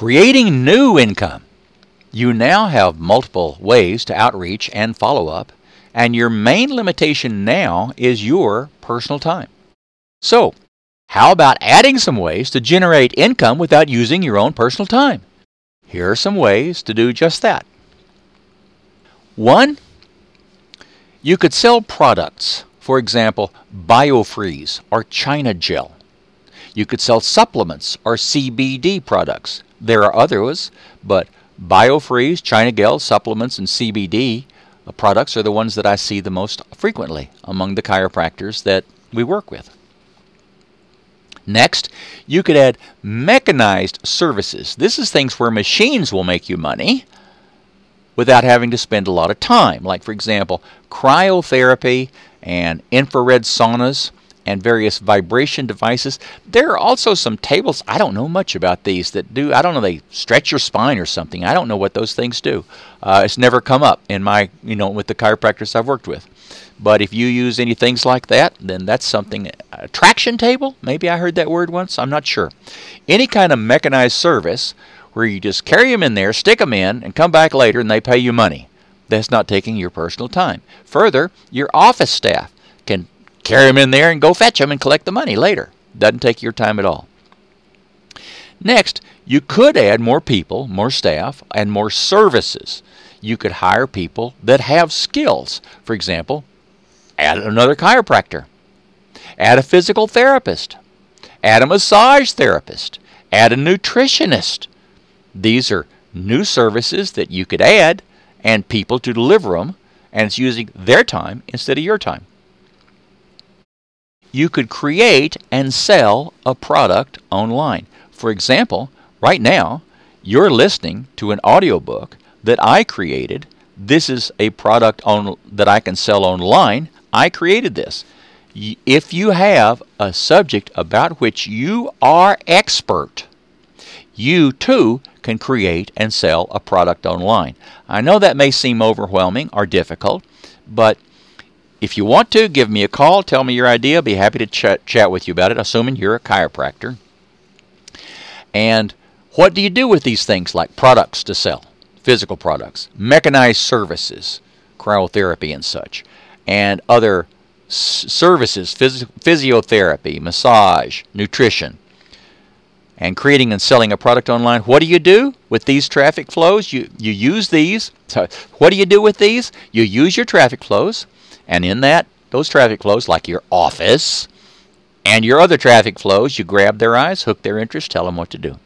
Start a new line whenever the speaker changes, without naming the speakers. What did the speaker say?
Creating new income. You now have multiple ways to outreach and follow up, and your main limitation now is your personal time. So, how about adding some ways to generate income without using your own personal time? Here are some ways to do just that. One, you could sell products, for example, BioFreeze or China Gel. You could sell supplements or CBD products. There are others, but BioFreeze, China Gel, supplements, and CBD uh, products are the ones that I see the most frequently among the chiropractors that we work with. Next, you could add mechanized services. This is things where machines will make you money without having to spend a lot of time. Like, for example, cryotherapy and infrared saunas and various vibration devices. There are also some tables, I don't know much about these, that do, I don't know, they stretch your spine or something. I don't know what those things do. Uh, it's never come up in my, you know, with the chiropractors I've worked with. But if you use any things like that, then that's something. A traction table? Maybe I heard that word once. I'm not sure. Any kind of mechanized service where you just carry them in there, stick them in, and come back later and they pay you money. That's not taking your personal time. Further, your office staff can carry them in there and go fetch them and collect the money later. Doesn't take your time at all. Next, you could add more people, more staff, and more services. You could hire people that have skills. For example, add another chiropractor, add a physical therapist, add a massage therapist, add a nutritionist. These are new services that you could add and people to deliver them, and it's using their time instead of your time. You could create and sell a product online. For example, right now, you're listening to an audiobook that I created. This is a product on, that I can sell online. I created this. If you have a subject about which you are expert, you too can create and sell a product online. I know that may seem overwhelming or difficult, but if you want to, give me a call, tell me your idea. I'll be happy to ch- chat with you about it, assuming you're a chiropractor. And what do you do with these things like products to sell, physical products, mechanized services, cryotherapy and such, and other s- services, phys- physiotherapy, massage, nutrition, and creating and selling a product online? What do you do with these traffic flows? You, you use these. So what do you do with these? You use your traffic flows and in that, those traffic flows, like your office and your other traffic flows, you grab their eyes, hook their interest, tell them what to do.